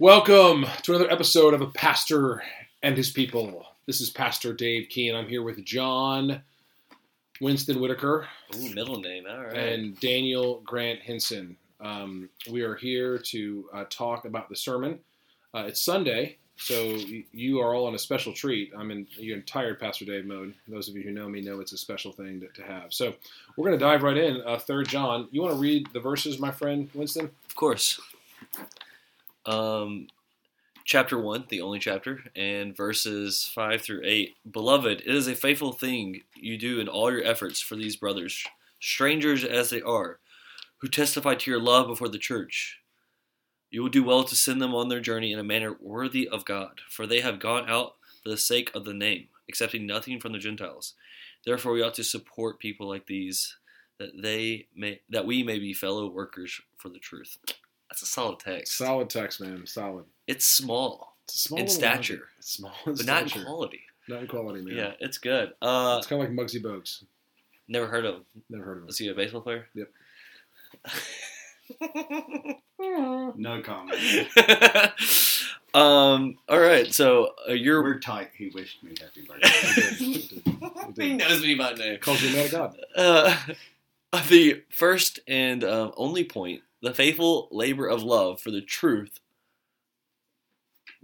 Welcome to another episode of A Pastor and His People. This is Pastor Dave Key, and I'm here with John Winston Whitaker Ooh, middle name. All right. and Daniel Grant Hinson. Um, we are here to uh, talk about the sermon. Uh, it's Sunday, so you are all on a special treat. I'm in you're in tired Pastor Dave mode. Those of you who know me know it's a special thing to, to have. So we're going to dive right in. Uh, Third John. You want to read the verses, my friend Winston? of course. Um, chapter one, the only chapter, and verses five through eight. Beloved, it is a faithful thing you do in all your efforts for these brothers, strangers as they are, who testify to your love before the church. You will do well to send them on their journey in a manner worthy of God, for they have gone out for the sake of the name, accepting nothing from the Gentiles. Therefore, we ought to support people like these, that they may that we may be fellow workers for the truth. That's a solid text. Solid text, man. Solid. It's small, It's small In stature. It's small in but not in quality. Not in quality, man. Yeah, it's good. Uh, It's kind of like Muggsy Bogues. never heard of him. Never heard of him. Is he a baseball player? Yep. No comment. um. All right. So uh, you're. We're tight. He wished me happy birthday. He did. He did. he knows me by name. Calls you a man of God. Uh, the first and um, only point: the faithful labor of love for the truth.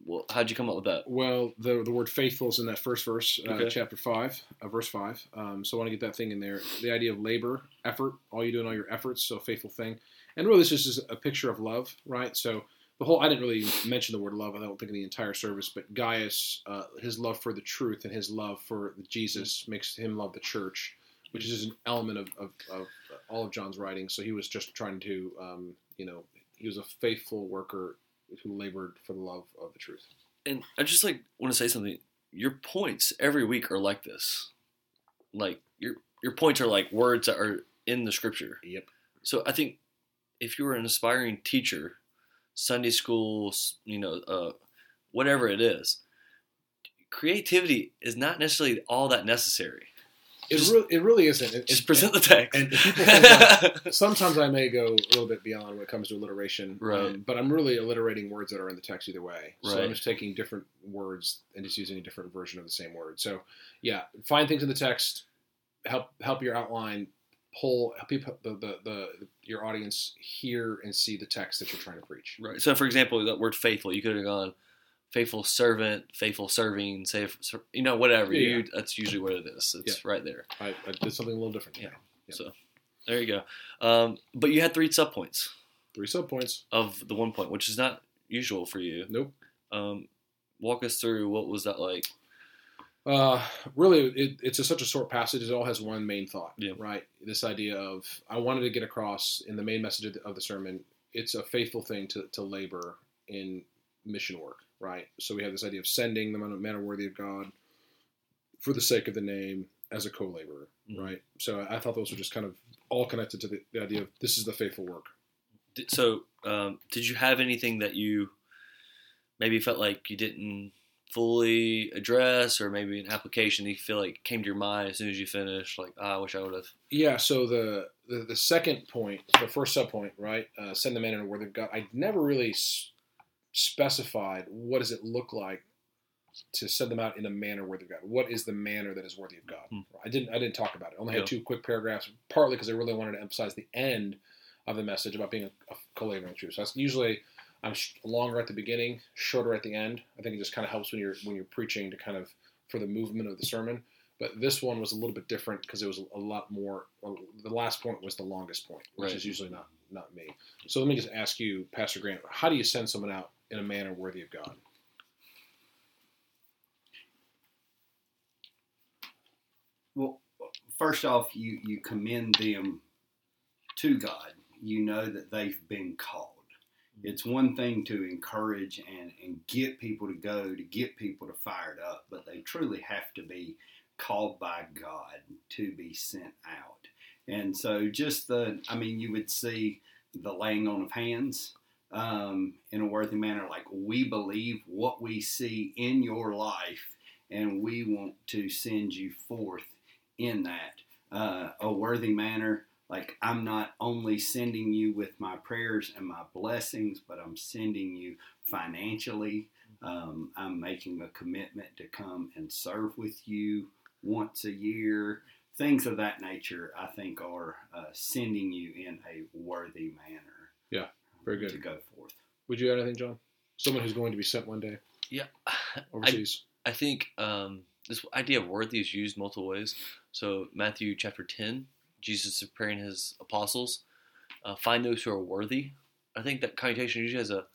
Well, how'd you come up with that? Well, the the word faithful is in that first verse, uh, Okay. chapter five, uh, verse five. Um, so I want to get that thing in there. The idea of labor, effort, all you do in all your efforts. So faithful thing, and really this is just a picture of love, right? So the whole I didn't really mention the word love. I don't think in the entire service, but Gaius, uh, his love for the truth and his love for Jesus makes him love the church, which is an element of, of, of all of John's writing. So he was just trying to, um, you know, he was a faithful worker who labored for the love of the truth. And I just like want to say something. Your points every week are like this. Like your your points are like words that are in the scripture. Yep. So I think if you were an aspiring teacher, Sunday school, you know, uh, whatever it is, creativity is not necessarily all that necessary. It, Just- really, it really isn't. It, Just it- present the text. and people like- sometimes I may go a little bit beyond when it comes to alliteration, Right. um, but I'm really alliterating words that are in the text either way. So I'm just taking different words and just using a different version of the same word. So yeah, find things in the text, help help your outline, pull help people, the, the the your audience hear and see the text that you're trying to preach. right. So for example, that word faithful, you could have gone faithful servant, faithful serving, safe, you know, whatever. Yeah, you that's usually what it is. It's right there. I, I did something a little different. Yeah. Yeah. So there you go. Um, but you had three subpoints Three sub points. of the one point, which is not usual for you. Nope. Um, walk us through what was that like? Uh, really, it, it's a, such a short passage. It all has one main thought, Yeah. right? This idea of I wanted to get across in the main message of the, of the sermon. It's a faithful thing to, to labor in mission work, right? So we have this idea of sending them on a manner worthy of God for the sake of the name as a co-laborer, Mhm. right? So I thought those were just kind of all connected to the, the idea of this is the faithful work. So um, did you have anything that you maybe felt like you didn't fully address, or maybe an application that you feel like came to your mind as soon as you finished? Like, ah, I wish I would have. Yeah, so the, the the second point, the first sub point, right? Uh, send the man in a worthy of God. I never really s- specified what does it look like to send them out in a manner worthy of God. What is the manner that is worthy of God? Hmm. I didn't I didn't talk about it. I only had two quick paragraphs, partly because I really wanted to emphasize the end of the message about being a, a co-laborer truth. So that's usually I'm sh- longer at the beginning, shorter at the end. I think it just kind of helps when you're when you're preaching to kind of for the movement of the sermon. But this one was a little bit different because it was a lot more. The last point was the longest point, which Right. is usually not not me. So let me just ask you, Pastor Grant, how do you send someone out in a manner worthy of God? well, first off, you you commend them to God. You know that they've been called. Mm-hmm. It's one thing to encourage and, and get people to go, to get people to fire it up, but they truly have to be called by God to be sent out. And so, just the, I mean, you would see the laying on of hands um, in a worthy manner, like we believe what we see in your life, and we want to send you forth in that. Uh, a worthy manner like I'm not only sending you with my prayers and my blessings, but I'm sending you financially. Um, I'm making a commitment to come and serve with you once a year. Things of that nature, I think, are uh, sending you in a worthy manner. Very good. To go forth. Would you add anything, John? Someone who's going to be sent one day Yeah, overseas. I think um, this idea of worthy is used multiple ways. So Matthew chapter ten, Jesus is praying his apostles, uh, find those who are worthy. I think that connotation usually has a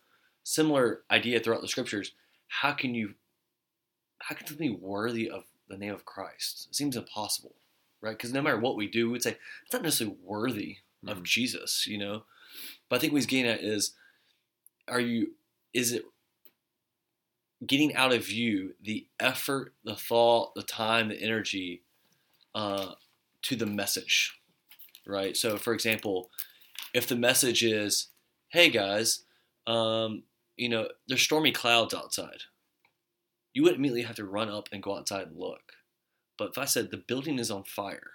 similar idea throughout the scriptures. How can you, how can something be worthy of the name of Christ? It seems impossible, right? Because no matter what we do, we'd say it's not necessarily worthy of Mhm. Jesus, you know. But I think what he's getting at is, are you? Is it getting out of you the effort, the thought, the time, the energy uh, to the message, right? So, for example, if the message is, "Hey guys, um, you know, there's stormy clouds outside," you wouldn't immediately have to run up and go outside and look. But if I said the building is on fire,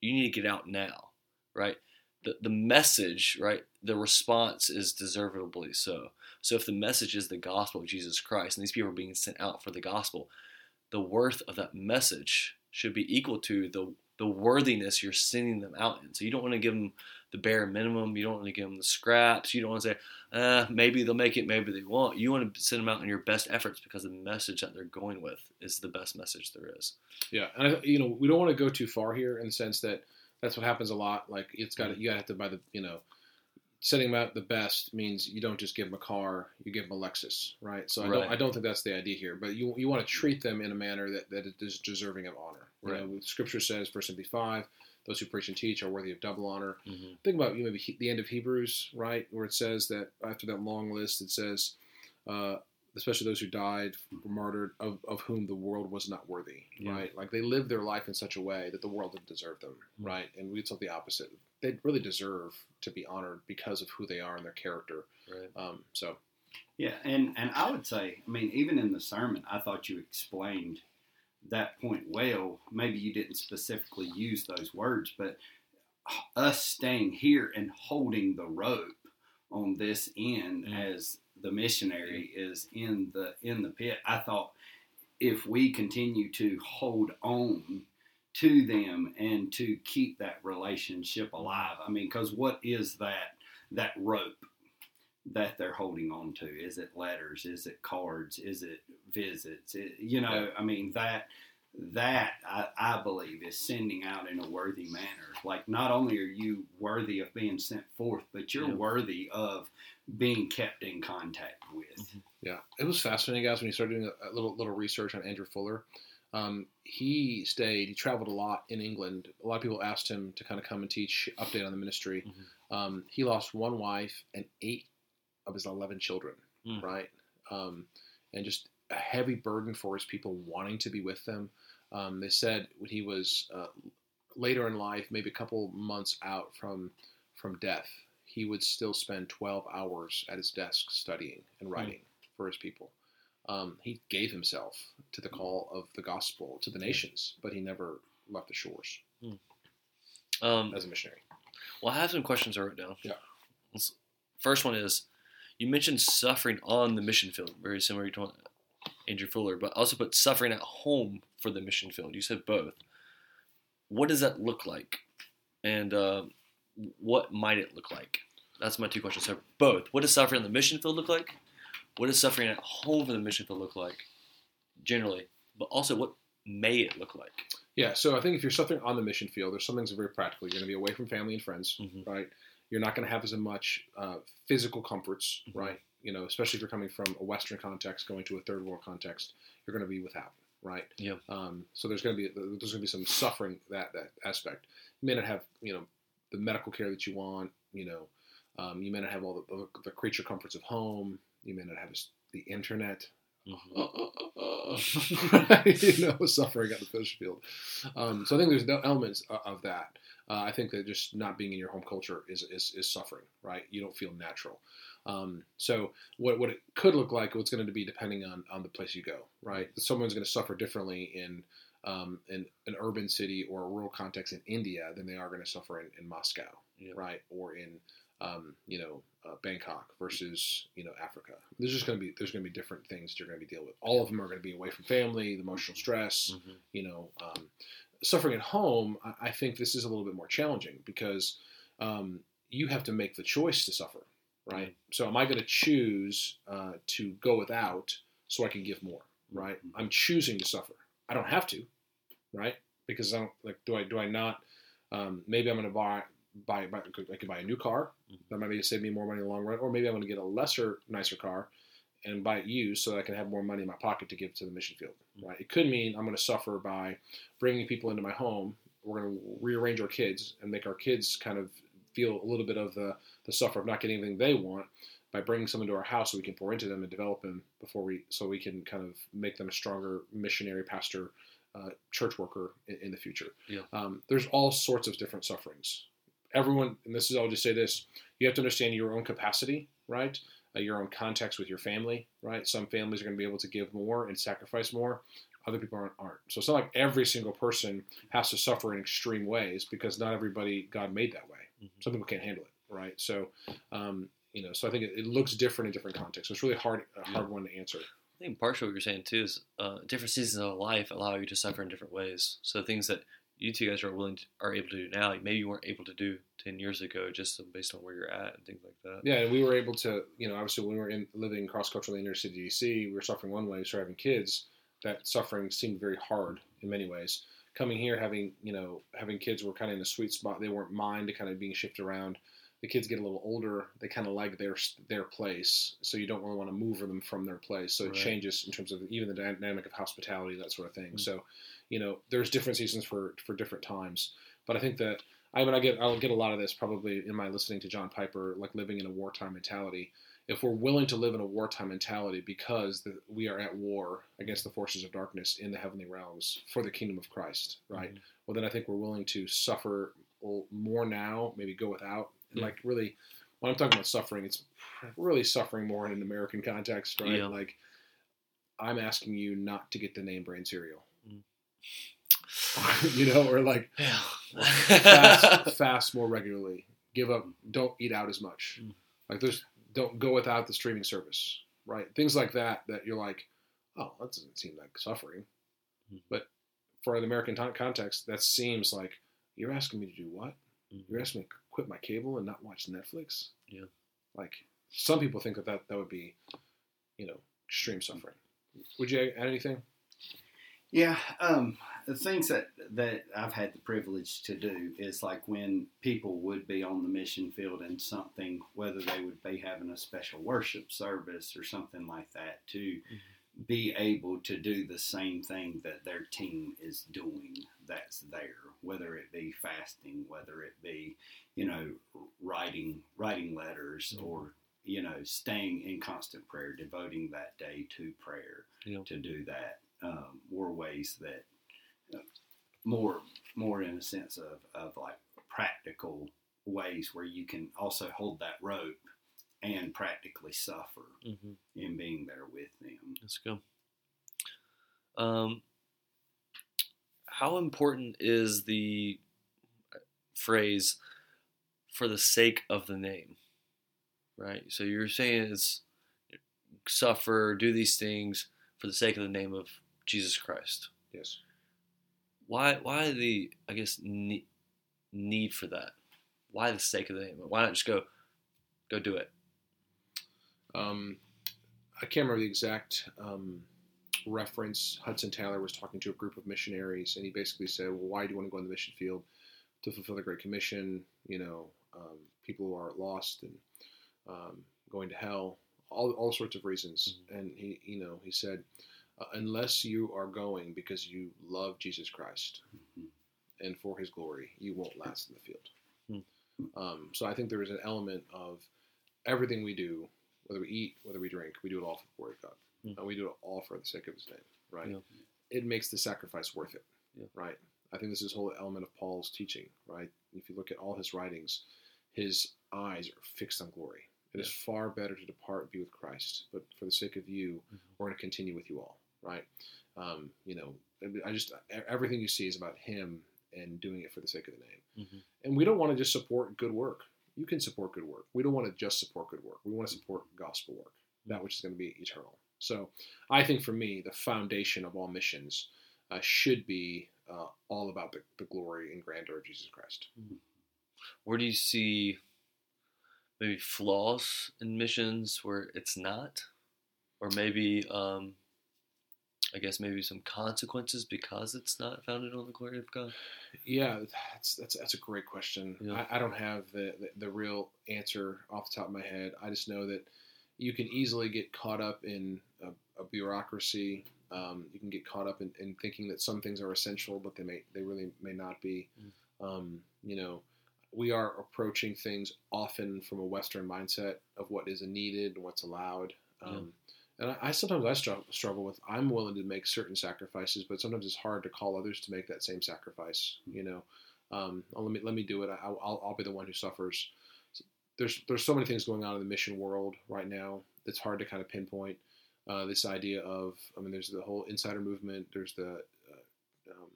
you need to get out now, right? The, the message, right? The response is deservedly so. So if the message is the gospel of Jesus Christ and these people are being sent out for the gospel, the worth of that message should be equal to the the worthiness you're sending them out in. So you don't want to give them the bare minimum. You don't want to give them the scraps. You don't want to say, uh, maybe they'll make it, maybe they won't. You want to send them out in your best efforts because the message that they're going with is the best message there is. Yeah, and I, you know we don't want to go too far here in the sense that that's what happens a lot. Like it's got to, you got to have to buy the you know setting them out the best means you don't just give them a car, you give them a Lexus, right? So I Right. don't I don't think that's the idea here, but you you want to treat them in a manner that that is deserving of honor. You Right. know, Scripture says, First Timothy five, those who preach and teach are worthy of double honor. Mm-hmm. Think about you know, maybe he- the end of Hebrews, right, where it says that after that long list, it says, uh, especially those who died, were martyred, of, of whom the world was not worthy, Yeah. right? Like they lived their life in such a way that the world didn't deserve them, right? And we thought the opposite. They really deserve to be honored because of who they are and their character. Right. Um, so Yeah, and and I would say, I mean, even in the sermon, I thought you explained that point well. Maybe you didn't specifically use those words, but us staying here and holding the rope on this end Mm. as the missionary is in the in the pit. I thought if we continue to hold on to them and to keep that relationship alive. I mean, because what is that that rope that they're holding on to? Is it letters? Is it cards? Is it visits? It, you know, I mean that that I, I believe is sending out in a worthy manner. Like not only are you worthy of being sent forth, but you're Yeah. worthy of being kept in contact with. Yeah, it was fascinating, guys. When you started doing a, a little little research on Andrew Fuller, um, he stayed. He traveled a lot in England. A lot of people asked him to kind of come and teach, update on the ministry. Um, he lost one wife and eight of his eleven children. Mm. Right, um, and just a heavy burden for his people wanting to be with them. Um, they said when he was uh, later in life, maybe a couple months out from from death, he would still spend 12 hours at his desk studying and writing for his people. Um, he gave himself to the call of the gospel to the nations, but he never left the shores Um, as a missionary. Well, I have some questions I wrote down. Yeah. First one is, you mentioned suffering on the mission field, very similar to Andrew Fuller, but also put suffering at home for the mission field. You said both. What does that look like, and uh, what might it look like? That's my two questions. So both. What does suffering on the mission field look like? What does suffering at home for the mission field look like, generally? But also, what may it look like? Yeah, so I think if you're suffering on the mission field, there's some things that are very practical. You're going to be away from family and friends, Mhm. right? You're not going to have as much uh, physical comforts, Mhm. right? You know, especially if you're coming from a Western context going to a third world context, you're going to be without, right? Yeah. Um, so there's going to be there's going to be some suffering that that aspect. You may not have you know the medical care that you want. You know, um, you may not have all the, the creature comforts of home. You may not have the internet. Mhm. you know, suffering on the fish field. Um, so I think there's no elements of that. Uh, I think that just not being in your home culture is, is, is suffering, right? You don't feel natural. Um, so what, what it could look like, what's going to be depending on, on the place you go, right? Someone's going to suffer differently in um, in an urban city or a rural context in India than they are going to suffer in, in Moscow, Yeah. right? Or in um, you know uh, Bangkok versus you know Africa. There's just going to be there's going to be different things that you're going to be dealing with. All of them are going to be away from family, the emotional stress, Mhm. you know, um, suffering at home, I, I think this is a little bit more challenging because um, you have to make the choice to suffer, right? So, am I going to choose uh, to go without so I can give more, right? I'm choosing to suffer. I don't have to, right? Because I don't like. Do I? Do I not? Um, maybe I'm going to buy. Buy, buy, I could buy a new car. That might be save me more money in the long run, or maybe I'm going to get a lesser, nicer car, and buy it used so that I can have more money in my pocket to give to the mission field. Right? It could mean I'm going to suffer by bringing people into my home. We're going to rearrange our kids and make our kids kind of feel a little bit of the the suffer of not getting anything they want by bringing someone to our house so we can pour into them and develop them before we so we can kind of make them a stronger missionary pastor uh, church worker in, in the future. Yeah. um, there's all sorts of different sufferings. Everyone and this is i'll just say this you have to understand your own capacity right? Uh, your own context with your family right? Some families are going to be able to give more and sacrifice more. Other people aren't, aren't. So it's not like every single person has to suffer in extreme ways because not everybody god made that way Mhm. some people can't handle it right so um, you know so i think it, it looks different in different contexts so it's really hard a hard one to answer I think partially what you're saying too is uh, different seasons of life allow you to suffer in different ways. So things that you two guys are willing to, are able to do now, like maybe you weren't able to do ten years ago, just based on where you're at and things like that. Yeah, and we were able to, you know, obviously when we were in living cross culturally in inner city DC, we were suffering one way. We started having kids. That suffering seemed very hard in many ways. Coming here, having you know, having kids were kind of in a sweet spot. They weren't mine to kind of being shifted around. The kids get a little older. They kind of like their their place, so you don't really want to move them from their place. So it Right. changes in terms of even the dynamic of hospitality, that sort of thing. Mm. So, you know, there's different seasons for for different times. But I think that I mean, I get I'll get a lot of this probably in my listening to John Piper, like living in a wartime mentality. If we're willing to live in a wartime mentality because the, we are at war against the forces of darkness in the heavenly realms for the kingdom of Christ, right? Mhm. Well, then I think we're willing to suffer more now, maybe go without. And Yeah. like really, when I'm talking about suffering, it's really suffering more in an American context, right? Yeah. Like I'm asking you not to get the name brand cereal, you know, or like fast, fast more regularly. Give up. Don't eat out as much. Mm. Like there's don't go without the streaming service, right? Things like that. That you're like, oh, that doesn't seem like suffering. Mm. But for an American ton- context, that seems like you're asking me to do what? Mhm. You're asking me to quit my cable and not watch Netflix? Yeah. Like some people think that that, that would be, you know, extreme suffering. Would you add anything? Yeah, um, the things that that I've had the privilege to do is like when people would be on the mission field and something, whether they would be having a special worship service or something like that, to be able to do the same thing that their team is doing that's there, whether it be fasting, whether it be, you know, writing writing letters Mhm. or you know, staying in constant prayer, devoting that day to prayer Yeah. to do that um, were ways that uh, more more in a sense of, of like practical ways where you can also hold that rope and practically suffer hmm in being there with them. Let's go. Um, how important is the phrase "for the sake of the name"? Right. So you're saying it's suffer, do these things for the sake of the name of Jesus Christ. Yes. Why? Why the? I guess ne- need for that. Why the sake of the name? Why not just go, go do it? Um, I can't remember the exact um, reference. Hudson Taylor was talking to a group of missionaries, and he basically said, "Well, why do you want to go in the mission field to fulfill the Great Commission? You know, um, people who are lost and um, going to hell, all all sorts of reasons." And he, you know, he said, uh, "Unless you are going because you love Jesus Christ Mhm. and for His glory, you won't last in the field." Hmm. Um, so I think there is an element of everything we do whether we eat, whether we drink, we do it all for the glory of God. Mm. And we do it all for the sake of His name, right? Yeah. It makes the sacrifice worth it, Yeah. right? I think this is the whole element of Paul's teaching, right? If you look at all his writings, his eyes are fixed on glory. It is far better to depart and be with Christ, but for the sake of you, Mhm. we're going to continue with you all. Right? Um, you know, I just everything you see is about Him and doing it for the sake of the name. Mhm. And we don't want to just support good work. You can support good work. We don't want to just support good work. We want to support gospel work, that which is going to be eternal. So, I think for me, the foundation of all missions uh, should be uh, all about the, the glory and grandeur of Jesus Christ. Where do you see maybe flaws in missions where it's not, or maybe um, I guess maybe some consequences because it's not founded on the glory of God? Yeah, that's that's that's a great question. Yeah. I, I don't have the, the the real answer off the top of my head. I just know that you can easily get caught up in a, a bureaucracy. Um, you can get caught up in, in thinking that some things are essential, but they may they really may not be. Um, you know, we are approaching things often from a Western mindset of what is needed and what's allowed. Um, And I, I sometimes I struggle, struggle with. I'm willing to make certain sacrifices, but sometimes it's hard to call others to make that same sacrifice. You know, um, oh, let me let me do it. I, I'll I'll be the one who suffers. There's there's so many things going on in the mission world right now. It's hard to kind of pinpoint uh, this idea of. I mean, there's the whole insider movement. There's the uh, um,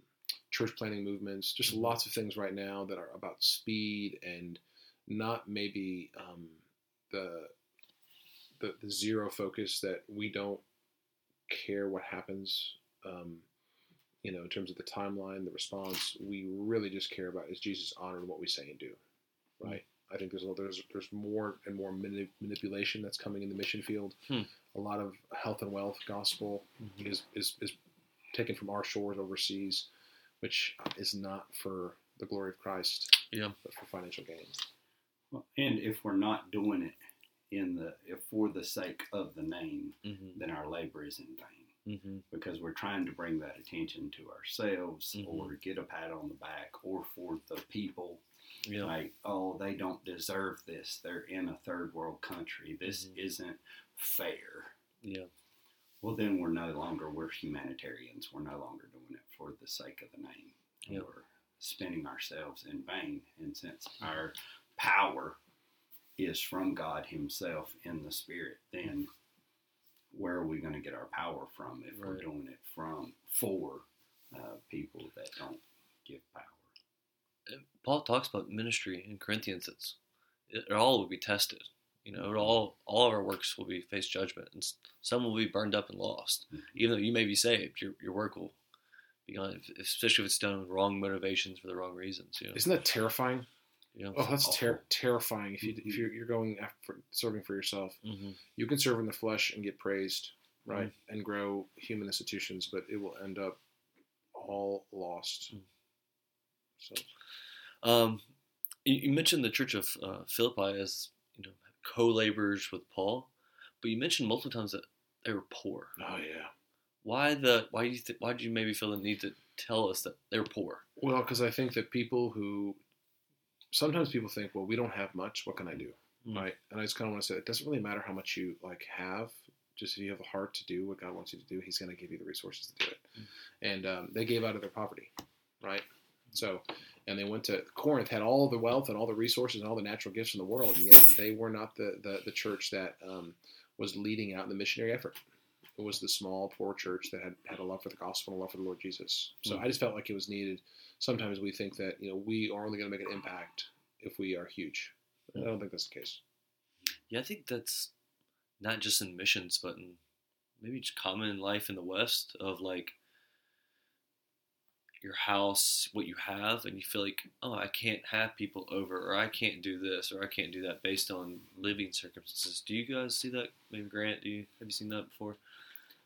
church planting movements. Just lots of things right now that are about speed and not maybe um, the, the the zero focus that we don't care what happens. Um, you know, in terms of the timeline, the response, we really just care about is Jesus honored what we say and do, right? I think there's a, there's there's more and more mani- manipulation that's coming in the mission field. Hmm. A lot of health and wealth gospel is, is is taken from our shores overseas, which is not for the glory of Christ, Yeah. but for financial gain. Well, and if we're not doing it in the if for the sake of the name, Mm-hmm. then our labor is in vain Mm-hmm. because we're trying to bring that attention to ourselves Mhm. or get a pat on the back or for the people Yeah. like oh they don't deserve this they're in a third world country this Mhm. isn't fair Yeah. well then we're no longer we're humanitarians we're no longer doing it for the sake of the name Yep. we're spending ourselves in vain and since our power is from god himself in the spirit then where are we going to get our power from if we're doing it from for uh, people that don't give power And Paul talks about ministry in Corinthians. It's it all will be tested. You know, it all all of our works will be face judgment, and some will be burned up and lost. Mhm. Even though you may be saved, your your work will be gone, if- especially if it's done with wrong motivations for the wrong reasons. You know, Isn't that terrifying? You know? Oh, that's ter- terrifying. If you Mhm. if you're, you're going after serving for yourself, Mhm. you can serve in the flesh and get praised, right, and grow human institutions, but it will end up all lost. Mm. So Um, you, you mentioned the Church of uh, Philippi as you know co-laborers with Paul, but you mentioned multiple times that they were poor. Oh yeah. Why the why do you th- why do you maybe feel the need to tell us that they were poor? Well, because I think that people who sometimes people think, well, we don't have much. What can I do? Mm. Right. And I just kind of want to say it doesn't really matter how much you like have. Just if you have a heart to do what God wants you to do, He's going to give you the resources to do it. Mm. And um, they gave out of their poverty, right? So, and they went to Corinth, had all the wealth and all the resources and all the natural gifts in the world, and yet they were not the the, the church that um, was leading out in the missionary effort. It was the small, poor church that had, had a love for the gospel and a love for the Lord Jesus. So Mm. I just felt like it was needed. Sometimes we think that you know we are only going to make an impact if we are huge. I don't think that's the case. Yeah, I think that's not just in missions, but in maybe just common in life in the West of like your house, what you have, and you feel like, oh, I can't have people over, or I can't do this, or I can't do that based on living circumstances. Do you guys see that? Maybe Grant, do you have you seen that before?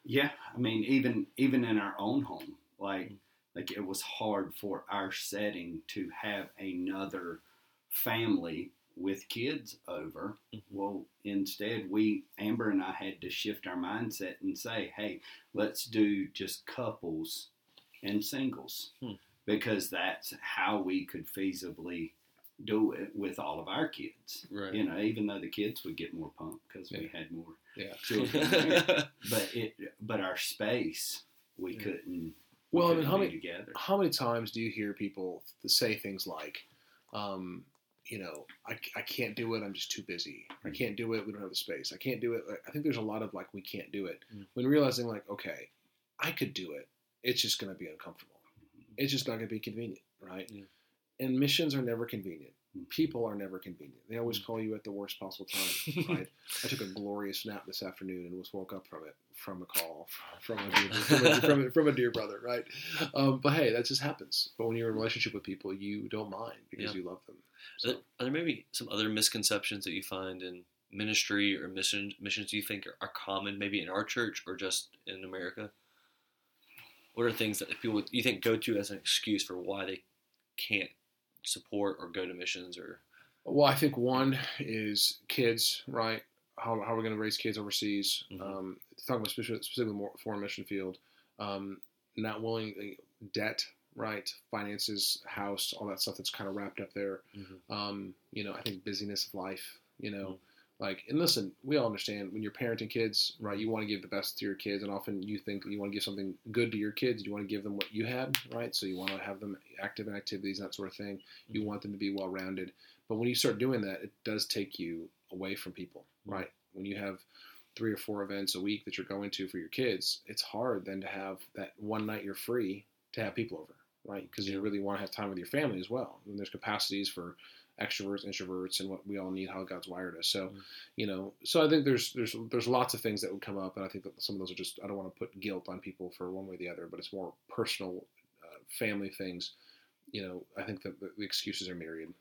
Yeah, I mean, even even in our own home, like like it was hard for our setting to have another family with kids over. Mhm. Well, instead, we Amber and I had to shift our mindset and say, "Hey, let's do just couples and singles," Hmm. because that's how we could feasibly do it with all of our kids. Right. You know, even though the kids would get more pumped because we had more Yeah. children there but it but our space we Yeah. couldn't Well, I we mean, couldn't how many together how many times do you hear people th- say things like, um, you know, I, I can't do it. I'm just too busy. I Mm. can't do it. We don't have the space. I can't do it. I think there's a lot of like, we can't do it. Mm. When realizing like, okay, I could do it. It's just going to be uncomfortable. It's just not going to be convenient, right? Yeah. And missions are never convenient. Mm. People are never convenient. They always Mm. call you at the worst possible time, right? I took a glorious nap this afternoon and was woke up from it from a call from a dear, from, a, from, a, from a dear brother, right? Um, but hey, that just happens. But when you're in a relationship with people, you don't mind because Yeah. you love them. Are there, are there maybe some other misconceptions that you find in ministry or mission missions you think are, are common, maybe in our church or just in America? What are things that people you think go to as an excuse for why they can't support or go to missions or well, I think one is kids, right? How, how are we going to raise kids overseas? Mhm. Um, talking about specifically, specifically more foreign mission field, um, not willing debt, right? Finances, house, all that stuff that's kind of wrapped up there. um, you know, I think busyness of life, you know, Mhm. Like, and listen, we all understand when you're parenting kids, right? You want to give the best to your kids, and often you think you want to give something good to your kids. You want to give them what you had, right? So you want to have them active in activities, that sort of thing. You Mhm. want them to be well rounded. But when you start doing that, it does take you away from people, right? When you have three or four events a week that you're going to for your kids, it's hard then to have that one night you're free to have people over, right? Because you really want to have time with your family as well. And there's capacities for extroverts, introverts, and what we all need, how God's wired us. So, Mhm. you know, so I think there's there's there's lots of things that would come up, and I think that some of those are just I don't want to put guilt on people for one way or the other, but it's more personal, uh, family things. You know, I think that the, the excuses are myriad.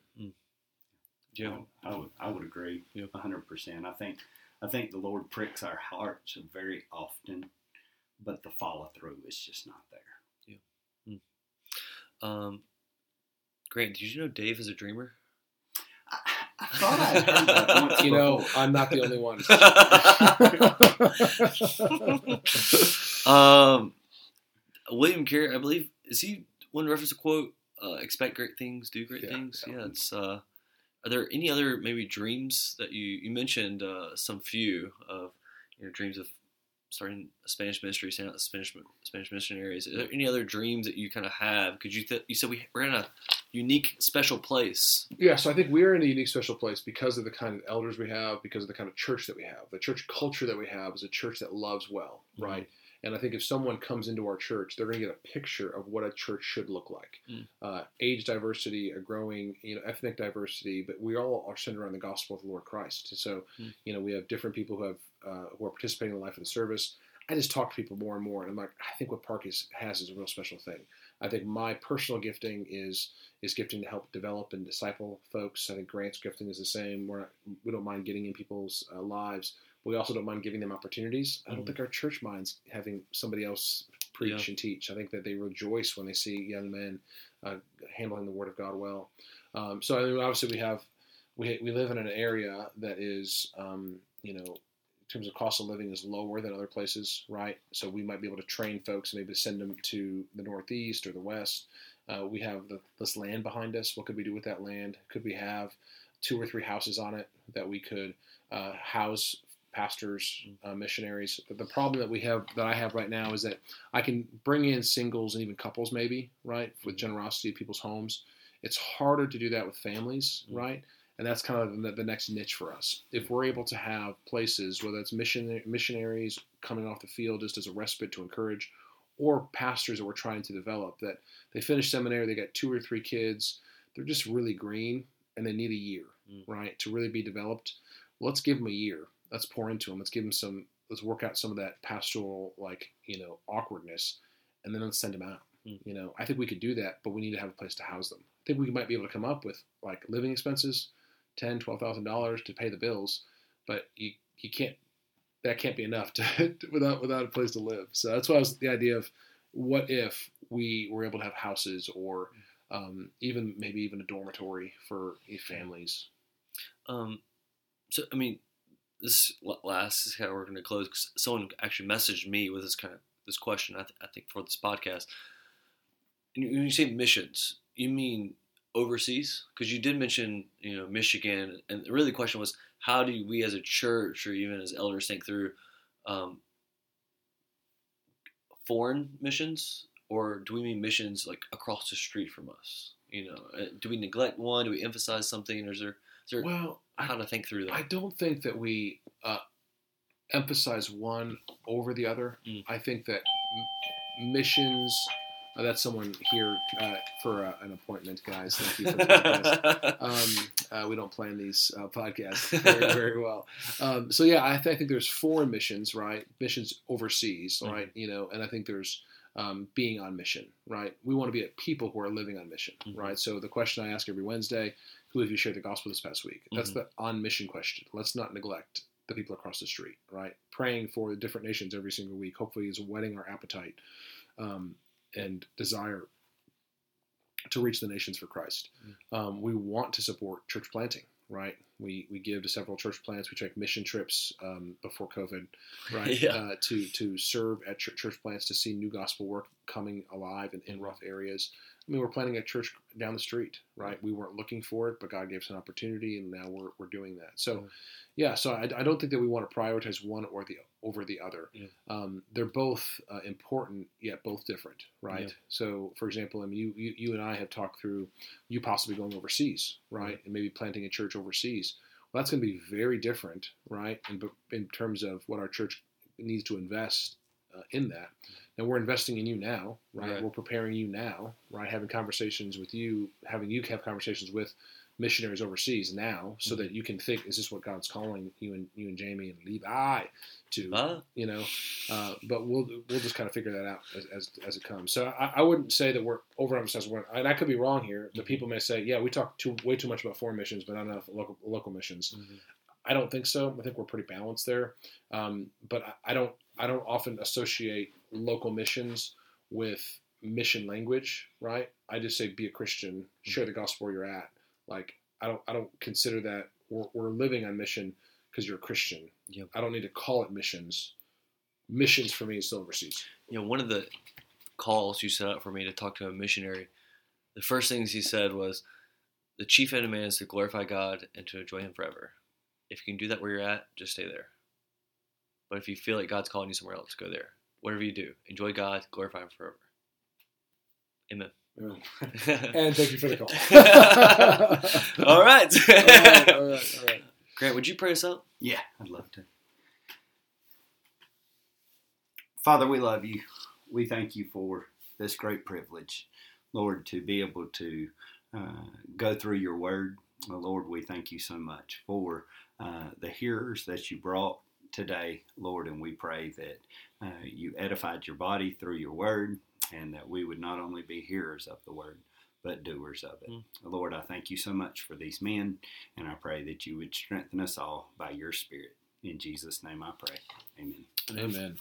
yeah I would, I would agree, Yeah. a hundred percent. I think, I think the Lord pricks our hearts very often, but the follow through is just not there. Yeah. Um, Grant did you know Dave is a dreamer I, I thought I heard that once You know. I'm not the only one. um, William Carey, I believe, is he one reference a quote? Uh, expect great things, do great Yeah, things. yeah. Yeah, it's. Uh, are there any other maybe dreams that you you mentioned? Uh, some few of you know dreams of starting a Spanish ministry, sending out Spanish Spanish missionaries. Are there any other dreams that you kind of have? Could you th- you said we, we're in a unique, special place. Yeah, so I think we're in a unique special place because of the kind of elders we have, because of the kind of church that we have. The church culture that we have is a church that loves well, Mhm. right? And I think if someone comes into our church, they're going to get a picture of what a church should look like. Mm. Uh, age diversity, a growing, you know, ethnic diversity, but we all are centered around the gospel of the Lord Christ. So, Mm. you know, we have different people who have uh, who are participating in the life of the service. I just talk to people more and more, and I'm like, I think what Park is, has is a real special thing. I think my personal gifting is is gifting to help develop and disciple folks. I think Grant's gifting is the same. We're not, we don't mind getting in people's uh, lives. But we also don't mind giving them opportunities. I don't Mhm. think our church minds having somebody else preach Yeah. and teach. I think that they rejoice when they see young men uh, handling the Word of God well. Um, so I mean, obviously we have we we live in an area that is um, you know in terms of cost of living is lower than other places, right? So we might be able to train folks and maybe send them to the Northeast or the West. Uh, we have the, this land behind us. What could we do with that land? Could we have two or three houses on it that we could uh, house pastors, uh, missionaries? But the problem that we have, that I have right now, is that I can bring in singles and even couples, maybe, right, with Mhm. generosity of people's homes. It's harder to do that with families, Mhm. right? And that's kind of the, the next niche for us. If we're able to have places, whether it's mission missionaries coming off the field just as a respite to encourage, or pastors that we're trying to develop, that they finish seminary, they got two or three kids, they're just really green, and they need a year, Mm. right, to really be developed. Let's give them a year. Let's pour into them. Let's give them some. Let's work out some of that pastoral, like you know, awkwardness, and then let's send them out. Mm. You know, I think we could do that, but we need to have a place to house them. I think we might be able to come up with like living expenses, ten, twelve thousand dollars to pay the bills, but you you can't. That can't be enough to, without without a place to live. So that's why I was the idea of what if we were able to have houses or um, even maybe even a dormitory for families. Um, so I mean, this last is how we're going to close. 'cause someone actually messaged me with this kind of this question. I, th- I think for this podcast. When you say missions, you mean overseas? Because you did mention you know Michigan, and really the question was how do we as a church or even as elders think through um, foreign missions, or do we mean missions like across the street from us? You know, uh, do we neglect one? Do we emphasize something? Or is there is there Well, how I, to think through that? I don't think that we uh, emphasize one over the other. Mm. I think that missions. Uh, that's someone here uh, for uh, an appointment, guys. Thank you for the podcast. um, uh, we don't plan these uh, podcasts very, very well. Um, so yeah, I, th- I think there's foreign missions, right? Missions overseas, Mhm. right? You know, and I think there's um, being on mission, right? We want to be at people who are living on mission, Mhm. right? So the question I ask every Wednesday: Who have you shared the gospel this past week? That's Mhm. the on mission question. Let's not neglect the people across the street, right? Praying for the different nations every single week, hopefully, is whetting our appetite um, and desire to reach the nations for Christ. Um, we want to support church planting, right? We we give to several church plants. We take mission trips um, before COVID, right? Yeah. Uh, to to serve at ch- church plants to see new gospel work coming alive in, in rough areas. I mean, we're planting a church down the street, right? We weren't looking for it, but God gave us an opportunity, and now we're, we're doing that. So, Mm. yeah. So I, I don't think that we want to prioritize one or the over the other. Yeah. Um, they're both uh, important, yet both different, right? Yeah. So, for example, I mean, you, you you and I have talked through you possibly going overseas, right, and maybe planting a church overseas. Well, that's going to be very different, right? In in terms of what our church needs to invest uh, in that. And we're investing in you now, right? Right. We're preparing you now, right? Having conversations with you, having you have conversations with missionaries overseas now, so Mhm. that you can think, is this what God's calling you and you and Jamie and Levi to? Huh? you know. Uh, but we'll we'll just kind of figure that out as as, as it comes. So I, I wouldn't say that we're overemphasizing. One, and I could be wrong here. The people may say, yeah, we talk too way too much about foreign missions, but not enough local local missions. Mhm. I don't think so. I think we're pretty balanced there. Um, but I, I don't I don't often associate local missions with mission language, right? I just say be a Christian, mm-hmm. share the gospel where you're at. Like I don't I don't consider that we're, we're living on mission because you're a Christian. Yep. I don't need to call it missions. Missions for me is still overseas. You know, one of the calls you set up for me to talk to a missionary, the first things he said was, "The chief end of man is to glorify God and to enjoy Him forever. If you can do that where you're at, just stay there. But if you feel like God's calling you somewhere else, go there. Whatever you do, enjoy God, glorify Him forever." Amen. And thank you for the call. all right. all right, all right, all right. Grant, would you pray us out? Yeah, I'd love to. Father, we love you. We thank you for this great privilege, Lord, to be able to uh, go through your word. Lord, we thank you so much for uh, the hearers that you brought today, Lord, and we pray that uh, you edified your body through your word and that we would not only be hearers of the word, but doers of it. Mm. Lord, I thank you so much for these men, and I pray that you would strengthen us all by your Spirit. In Jesus' name I pray. Amen. Amen.